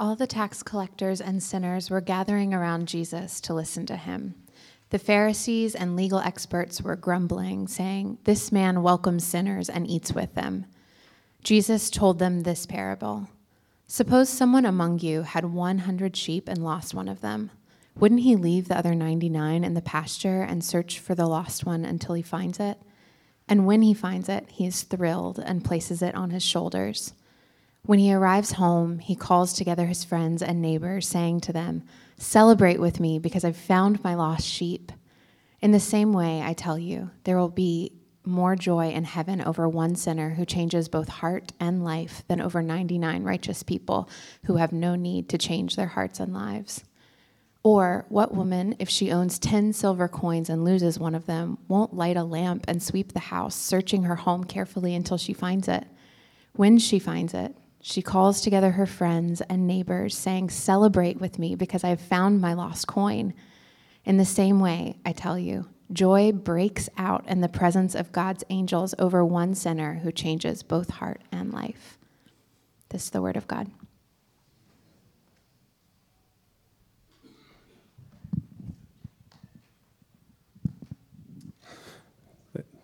All the tax collectors and sinners were gathering around Jesus to listen to him. The Pharisees and legal experts were grumbling, saying, This man welcomes sinners and eats with them. Jesus told them this parable Suppose someone among you had 100 sheep and lost one of them. Wouldn't he leave the other 99 in the pasture and search for the lost one until he finds it? And when he finds it, he is thrilled and places it on his shoulders. When he arrives home, he calls together his friends and neighbors, saying to them, Celebrate with me because I've found my lost sheep. In the same way, I tell you, there will be more joy in heaven over one sinner who changes both heart and life than over 99 righteous people who have no need to change their hearts and lives. Or what woman, if she owns 10 silver coins and loses one of them, won't light a lamp and sweep the house, searching her home carefully until she finds it? When she finds it, she calls together her friends and neighbors, saying, Celebrate with me because I have found my lost coin. In the same way, I tell you, joy breaks out in the presence of God's angels over one sinner who changes both heart and life. This is the word of God.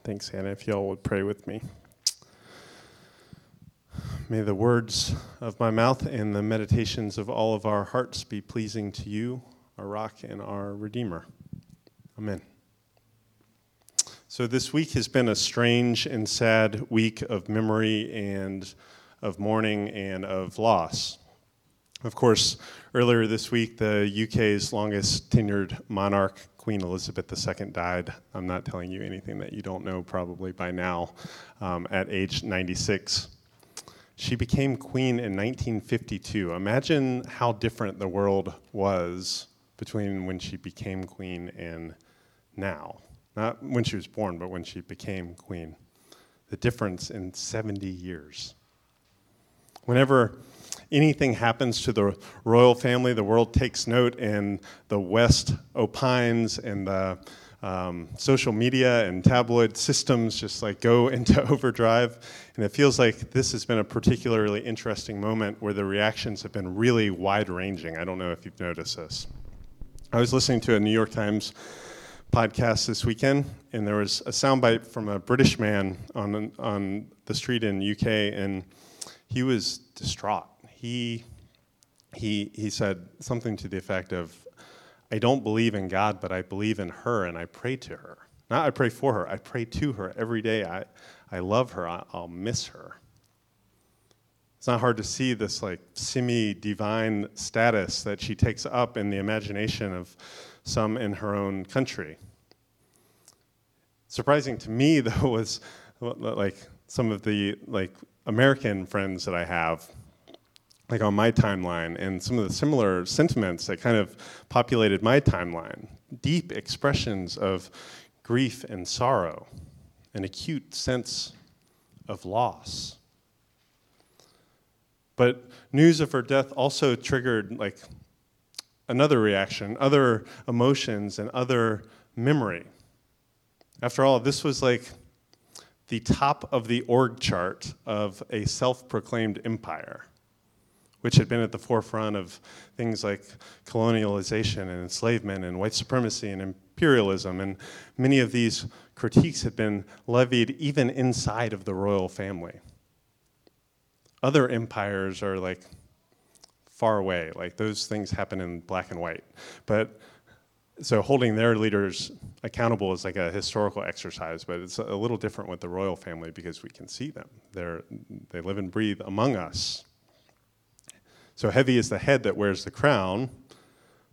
Thanks, Hannah. If y'all would pray with me. May the words of my mouth and the meditations of all of our hearts be pleasing to you, our rock and our redeemer. Amen. So, this week has been a strange and sad week of memory and of mourning and of loss. Of course, earlier this week, the UK's longest tenured monarch, Queen Elizabeth II, died. I'm not telling you anything that you don't know probably by now, um, at age 96. She became queen in 1952. Imagine how different the world was between when she became queen and now. Not when she was born, but when she became queen. The difference in 70 years. Whenever anything happens to the royal family, the world takes note, and the West opines, and the um, social media and tabloid systems just like go into overdrive. And it feels like this has been a particularly interesting moment where the reactions have been really wide ranging. I don't know if you've noticed this. I was listening to a New York Times podcast this weekend, and there was a soundbite from a British man on, on the street in UK, and he was distraught. He, he, he said something to the effect of, I don't believe in God, but I believe in her and I pray to her. Not I pray for her, I pray to her every day. I, I love her, I, I'll miss her. It's not hard to see this like semi divine status that she takes up in the imagination of some in her own country. Surprising to me, though, was like some of the like American friends that I have like on my timeline and some of the similar sentiments that kind of populated my timeline. Deep expressions of grief and sorrow an acute sense of loss. But news of her death also triggered like another reaction other emotions and other memory. After all this was like the top of the org chart of a self-proclaimed empire which had been at the forefront of things like colonialization and enslavement and white supremacy and imperialism. And many of these critiques had been levied even inside of the royal family. Other empires are like far away, like those things happen in black and white. But so holding their leaders accountable is like a historical exercise, but it's a little different with the royal family because we can see them. They're, they live and breathe among us. So heavy is the head that wears the crown,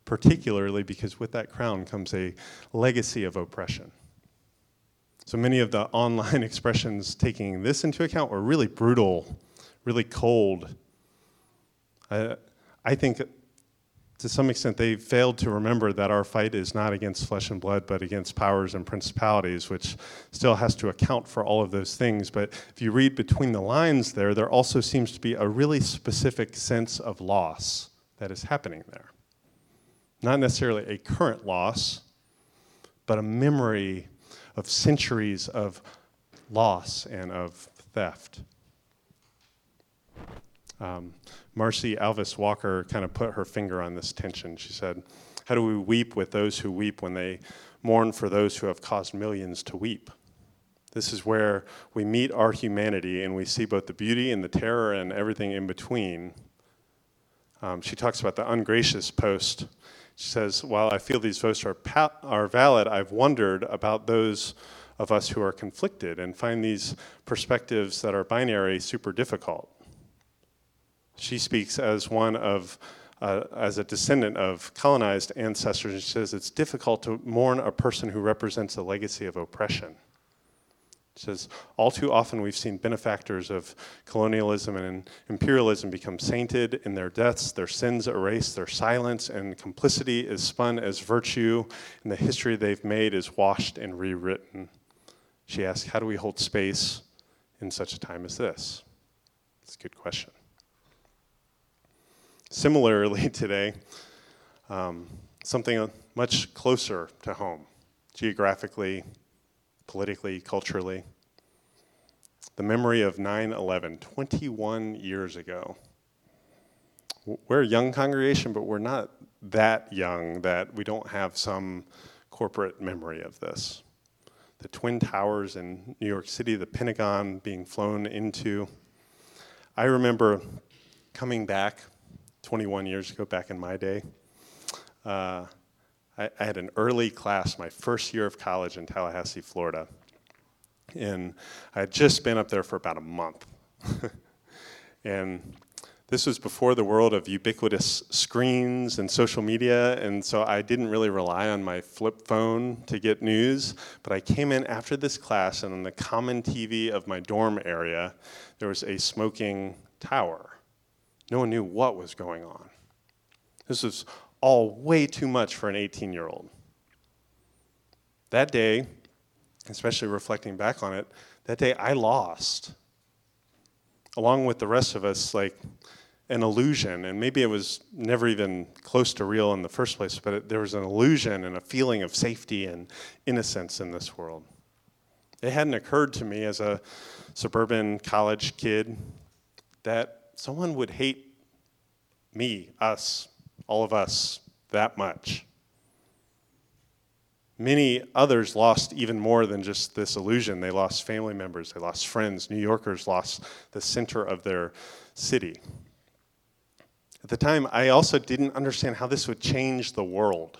particularly because with that crown comes a legacy of oppression. So many of the online expressions taking this into account were really brutal, really cold. I, I think to some extent, they failed to remember that our fight is not against flesh and blood, but against powers and principalities, which still has to account for all of those things. But if you read between the lines there, there also seems to be a really specific sense of loss that is happening there. Not necessarily a current loss, but a memory of centuries of loss and of theft. Um, Marcie Alvis Walker kind of put her finger on this tension. She said, How do we weep with those who weep when they mourn for those who have caused millions to weep? This is where we meet our humanity and we see both the beauty and the terror and everything in between. Um, she talks about the ungracious post. She says, While I feel these votes are, pa- are valid, I've wondered about those of us who are conflicted and find these perspectives that are binary super difficult. She speaks as one of, uh, as a descendant of colonized ancestors, and she says it's difficult to mourn a person who represents a legacy of oppression. She says, all too often we've seen benefactors of colonialism and imperialism become sainted in their deaths, their sins erased, their silence and complicity is spun as virtue, and the history they've made is washed and rewritten. She asks, How do we hold space in such a time as this? It's a good question. Similarly, today, um, something much closer to home, geographically, politically, culturally. The memory of 9 11, 21 years ago. We're a young congregation, but we're not that young that we don't have some corporate memory of this the Twin Towers in New York City, the Pentagon being flown into. I remember coming back 21 years ago, back in my day. Uh, I, I, had an early class, my first year of college in Tallahassee, Florida. And I had just been up there for about a month. and this was before the world of ubiquitous screens and social media, and so I didn't really rely on my flip phone to get news. But I came in after this class, and on the common TV of my dorm area, there was a smoking tower. No one knew what was going on. This was all way too much for an 18 year old. That day, especially reflecting back on it, that day I lost. Along with the rest of us, like an illusion, and maybe it was never even close to real in the first place, but it, there was an illusion and a feeling of safety and innocence in this world. It hadn't occurred to me as a suburban college kid that someone would hate me, us, all of us, that much. Many others lost even more than just this illusion. They lost family members, they lost friends. New Yorkers lost the center of their city. At the time, I also didn't understand how this would change the world.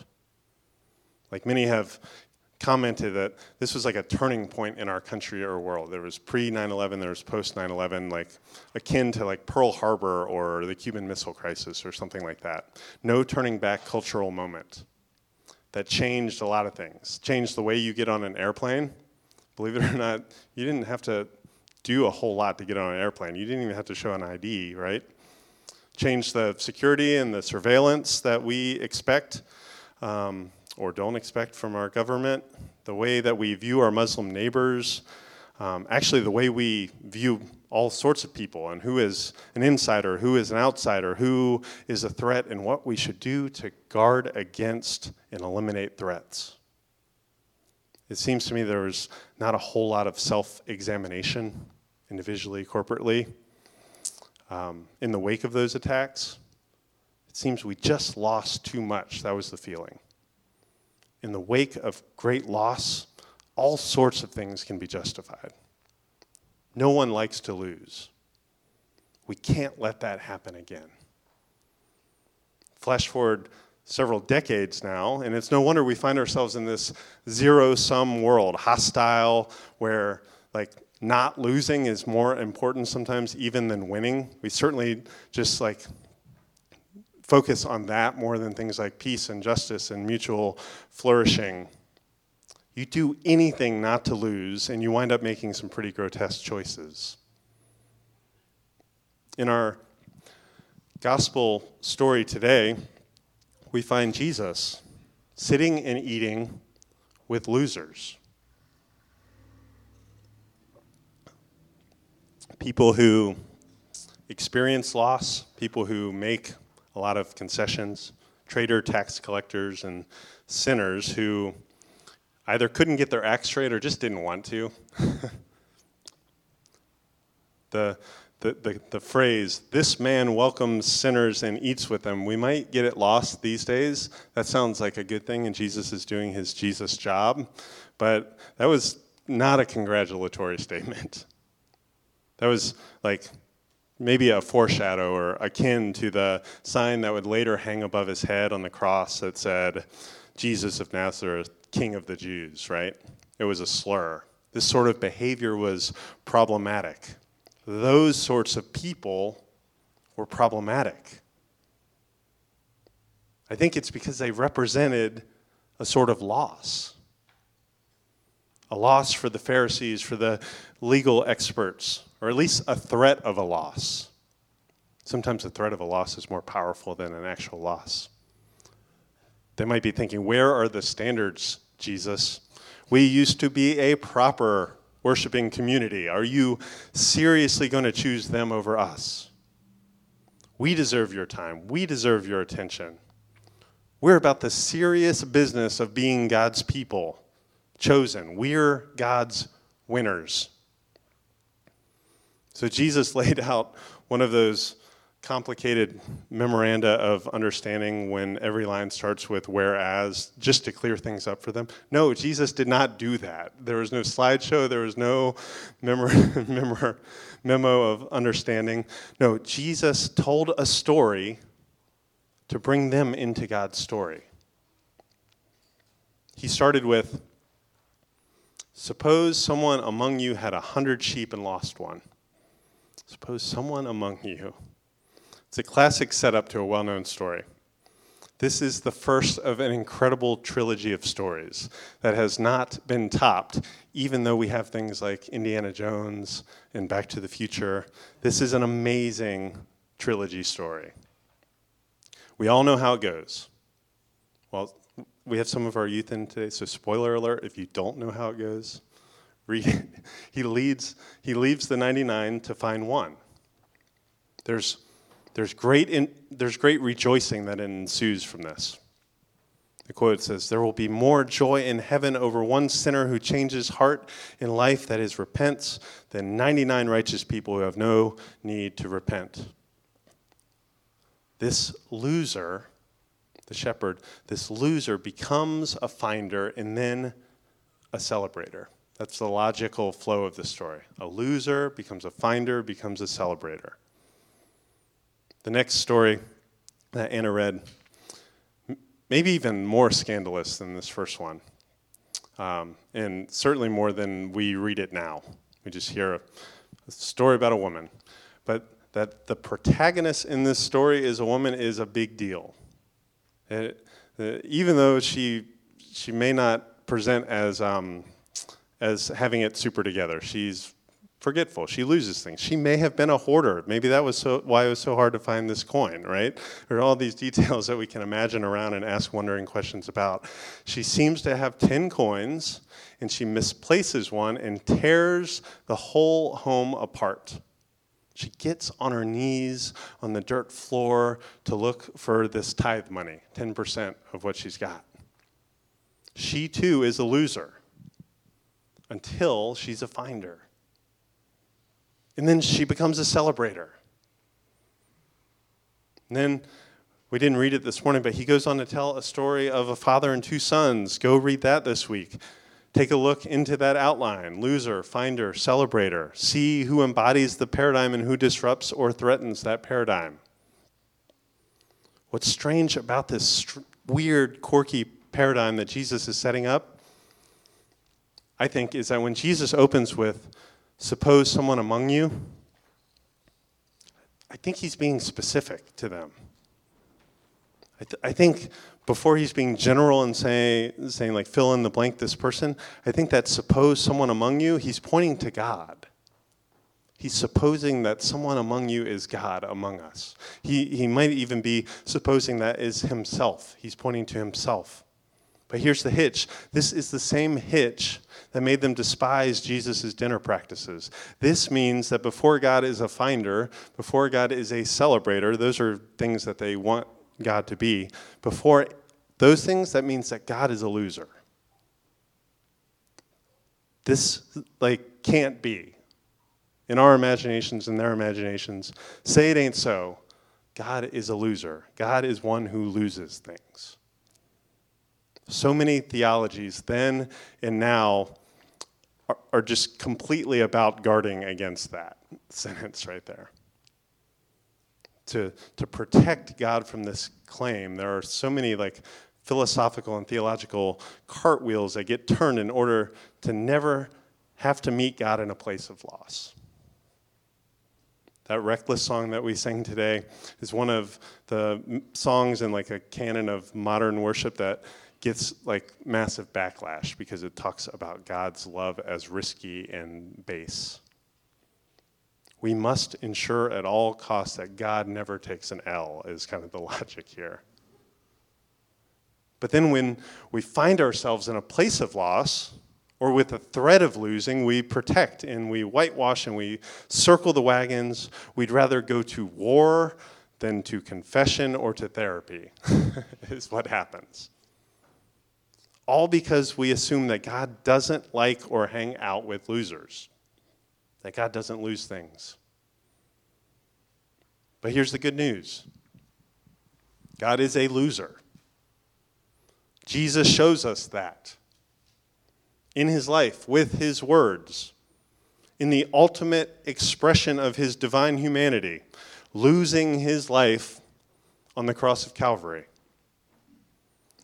Like many have commented that this was like a turning point in our country or world. There was pre 9 11, there was post 9 11, like akin to like Pearl Harbor or the Cuban Missile Crisis or something like that. No turning back cultural moment that changed a lot of things. Changed the way you get on an airplane. Believe it or not, you didn't have to do a whole lot to get on an airplane. You didn't even have to show an ID, right? change the security and the surveillance that we expect um, or don't expect from our government, the way that we view our Muslim neighbors, um, actually, the way we view all sorts of people and who is an insider, who is an outsider, who is a threat, and what we should do to guard against and eliminate threats. It seems to me there's not a whole lot of self examination, individually, corporately um, in the wake of those attacks, it seems we just lost too much. That was the feeling. In the wake of great loss, all sorts of things can be justified. No one likes to lose. We can't let that happen again. Flash forward several decades now, and it's no wonder we find ourselves in this zero sum world, hostile, where like not losing is more important sometimes even than winning. We certainly just like focus on that more than things like peace and justice and mutual flourishing. You do anything not to lose, and you wind up making some pretty grotesque choices. In our gospel story today, we find Jesus sitting and eating with losers. people who experience loss, people who make a lot of concessions, traitor tax collectors, and sinners who either couldn't get their act straight or just didn't want to. the, the, the, the phrase, this man welcomes sinners and eats with them, we might get it lost these days. That sounds like a good thing, and Jesus is doing his Jesus job. But that was not a congratulatory statement. That was like maybe a foreshadow or akin to the sign that would later hang above his head on the cross that said, Jesus of Nazareth, King of the Jews, right? It was a slur. This sort of behavior was problematic. Those sorts of people were problematic. I think it's because they represented a sort of loss. A loss for the Pharisees, for the legal experts, or at least a threat of a loss. Sometimes the threat of a loss is more powerful than an actual loss. They might be thinking, Where are the standards, Jesus? We used to be a proper worshiping community. Are you seriously going to choose them over us? We deserve your time. We deserve your attention. We're about the serious business of being God's people, chosen. We're God's winners. So Jesus laid out one of those complicated memoranda of understanding when every line starts with whereas, just to clear things up for them. No, Jesus did not do that. There was no slideshow, there was no memo, memo of understanding. No, Jesus told a story to bring them into God's story. He started with Suppose someone among you had a hundred sheep and lost one. Suppose someone among you. It's a classic setup to a well known story. This is the first of an incredible trilogy of stories that has not been topped, even though we have things like Indiana Jones and Back to the Future. This is an amazing trilogy story. We all know how it goes. Well, we have some of our youth in today, so spoiler alert if you don't know how it goes, he leads he leaves the 99 to find one. There's there's great in, there's great rejoicing that ensues from this. The quote says there will be more joy in heaven over one sinner who changes heart in life that is repents than 99 righteous people who have no need to repent. This loser the shepherd this loser becomes a finder and then a celebrator that's the logical flow of the story. A loser becomes a finder, becomes a celebrator. The next story that Anna read, maybe even more scandalous than this first one, um, and certainly more than we read it now. We just hear a, a story about a woman. But that the protagonist in this story is a woman is a big deal. It, uh, even though she, she may not present as um, as having it super together. She's forgetful. She loses things. She may have been a hoarder. Maybe that was so, why it was so hard to find this coin, right? There are all these details that we can imagine around and ask wondering questions about. She seems to have 10 coins, and she misplaces one and tears the whole home apart. She gets on her knees on the dirt floor to look for this tithe money, 10% of what she's got. She too is a loser until she's a finder. And then she becomes a celebrator. And then we didn't read it this morning, but he goes on to tell a story of a father and two sons. Go read that this week. Take a look into that outline loser, finder, celebrator. See who embodies the paradigm and who disrupts or threatens that paradigm. What's strange about this weird, quirky paradigm that Jesus is setting up I think, is that when Jesus opens with, suppose someone among you, I think he's being specific to them. I, th- I think before he's being general and say, saying, like, fill in the blank this person, I think that suppose someone among you, he's pointing to God. He's supposing that someone among you is God among us. He, he might even be supposing that is himself. He's pointing to himself. But here's the hitch this is the same hitch that made them despise Jesus' dinner practices. This means that before God is a finder, before God is a celebrator, those are things that they want God to be. Before those things, that means that God is a loser. This, like, can't be in our imaginations and their imaginations, say it ain't so. God is a loser. God is one who loses things. So many theologies then and now are, are just completely about guarding against that sentence right there. To, to protect God from this claim, there are so many like philosophical and theological cartwheels that get turned in order to never have to meet God in a place of loss. That reckless song that we sang today is one of the songs in like a canon of modern worship that gets like massive backlash because it talks about God's love as risky and base. We must ensure at all costs that God never takes an L, is kind of the logic here. But then when we find ourselves in a place of loss, or with the threat of losing, we protect and we whitewash and we circle the wagons. We'd rather go to war than to confession or to therapy, is what happens. All because we assume that God doesn't like or hang out with losers, that God doesn't lose things. But here's the good news God is a loser. Jesus shows us that in his life with his words, in the ultimate expression of his divine humanity, losing his life on the cross of Calvary.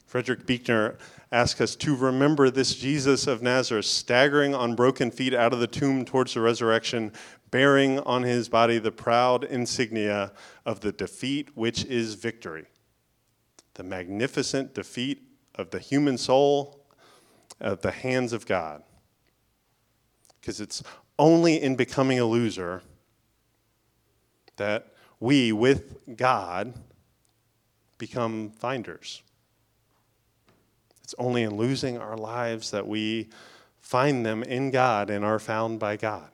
Frederick Buechner asks us to remember this Jesus of Nazareth staggering on broken feet out of the tomb towards the resurrection, bearing on his body the proud insignia of the defeat which is victory. The magnificent defeat of the human soul at the hands of God. Because it's only in becoming a loser that we, with God, become finders. It's only in losing our lives that we find them in God and are found by God.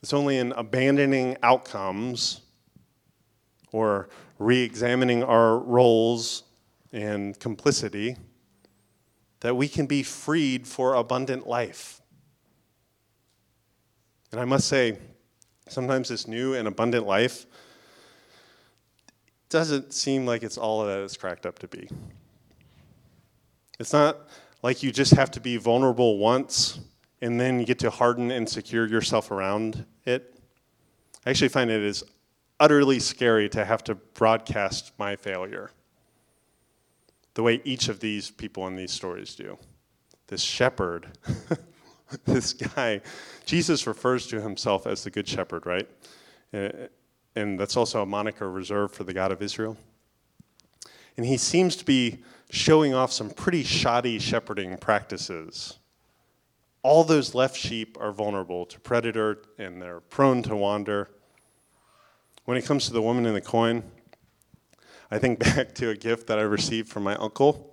It's only in abandoning outcomes or re examining our roles and complicity that we can be freed for abundant life. And I must say, sometimes this new and abundant life doesn't seem like it's all that it's cracked up to be. It's not like you just have to be vulnerable once and then you get to harden and secure yourself around it. I actually find it is utterly scary to have to broadcast my failure the way each of these people in these stories do. This shepherd, this guy, Jesus refers to himself as the Good Shepherd, right? Uh, and that's also a moniker reserved for the God of Israel. And he seems to be showing off some pretty shoddy shepherding practices. All those left sheep are vulnerable to predator and they're prone to wander. When it comes to the woman in the coin, I think back to a gift that I received from my uncle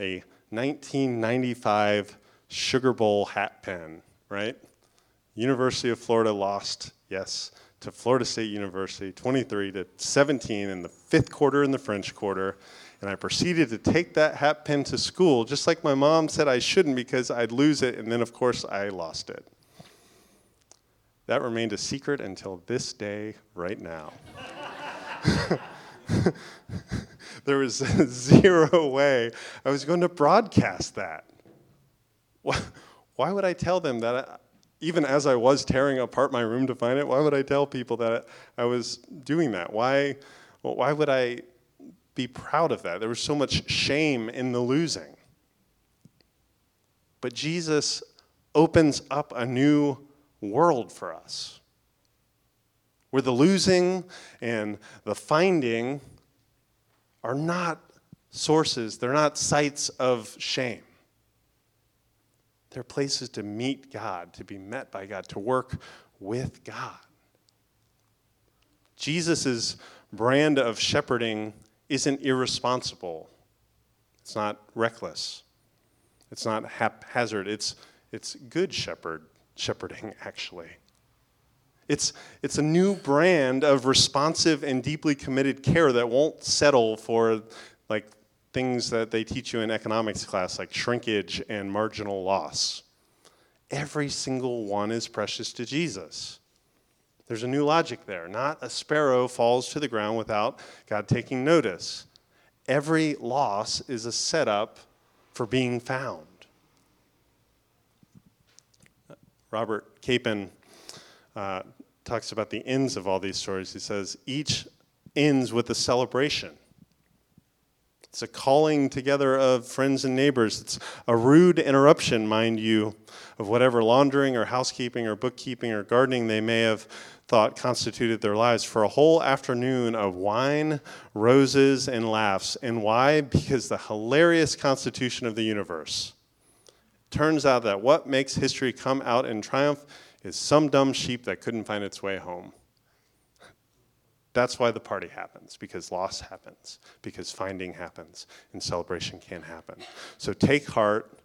a 1995 Sugar Bowl hat pin, right? University of Florida lost, yes, to Florida State University, 23 to 17 in the fifth quarter in the French quarter. And I proceeded to take that hat pin to school, just like my mom said I shouldn't because I'd lose it, and then, of course, I lost it. That remained a secret until this day, right now. there was zero way I was going to broadcast that. Why would I tell them that? I, even as I was tearing apart my room to find it, why would I tell people that I was doing that? Why, why would I be proud of that? There was so much shame in the losing. But Jesus opens up a new world for us where the losing and the finding are not sources, they're not sites of shame. They're places to meet God, to be met by God, to work with God. Jesus' brand of shepherding isn't irresponsible. It's not reckless. It's not haphazard. It's, it's good shepherd shepherding, actually. It's, it's a new brand of responsive and deeply committed care that won't settle for like things that they teach you in economics class like shrinkage and marginal loss. every single one is precious to Jesus. There's a new logic there. Not a sparrow falls to the ground without God taking notice. Every loss is a setup for being found. Robert Capon uh, talks about the ends of all these stories. He says, each ends with a celebration. It's a calling together of friends and neighbors. It's a rude interruption, mind you, of whatever laundering or housekeeping or bookkeeping or gardening they may have thought constituted their lives for a whole afternoon of wine, roses, and laughs. And why? Because the hilarious constitution of the universe. Turns out that what makes history come out in triumph is some dumb sheep that couldn't find its way home. That's why the party happens, because loss happens, because finding happens, and celebration can happen. So take heart.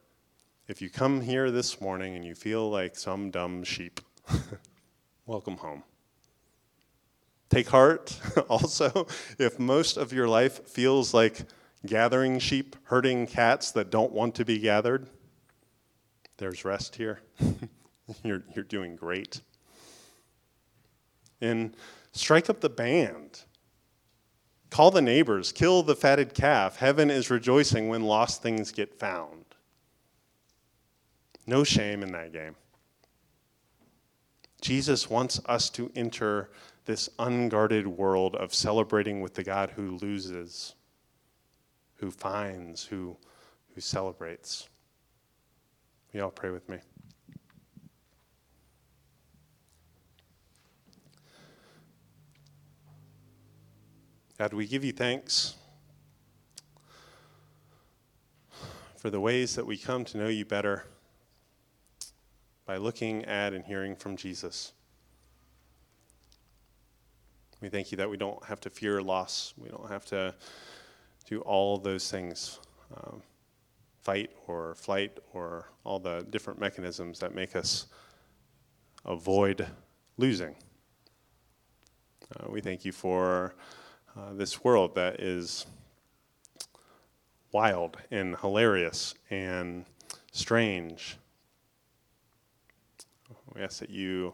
If you come here this morning and you feel like some dumb sheep, welcome home. Take heart also if most of your life feels like gathering sheep, herding cats that don't want to be gathered. There's rest here. you're, you're doing great. And strike up the band. Call the neighbors, kill the fatted calf. Heaven is rejoicing when lost things get found. No shame in that game. Jesus wants us to enter this unguarded world of celebrating with the God who loses, who finds, who, who celebrates. Will you all pray with me? God, we give you thanks for the ways that we come to know you better by looking at and hearing from Jesus. We thank you that we don't have to fear loss. We don't have to do all those things um, fight or flight or all the different mechanisms that make us avoid losing. Uh, we thank you for uh, this world that is wild and hilarious and strange. We ask that you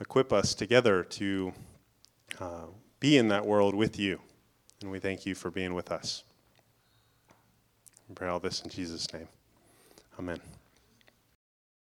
equip us together to uh, be in that world with you. And we thank you for being with us. We pray all this in Jesus' name. Amen.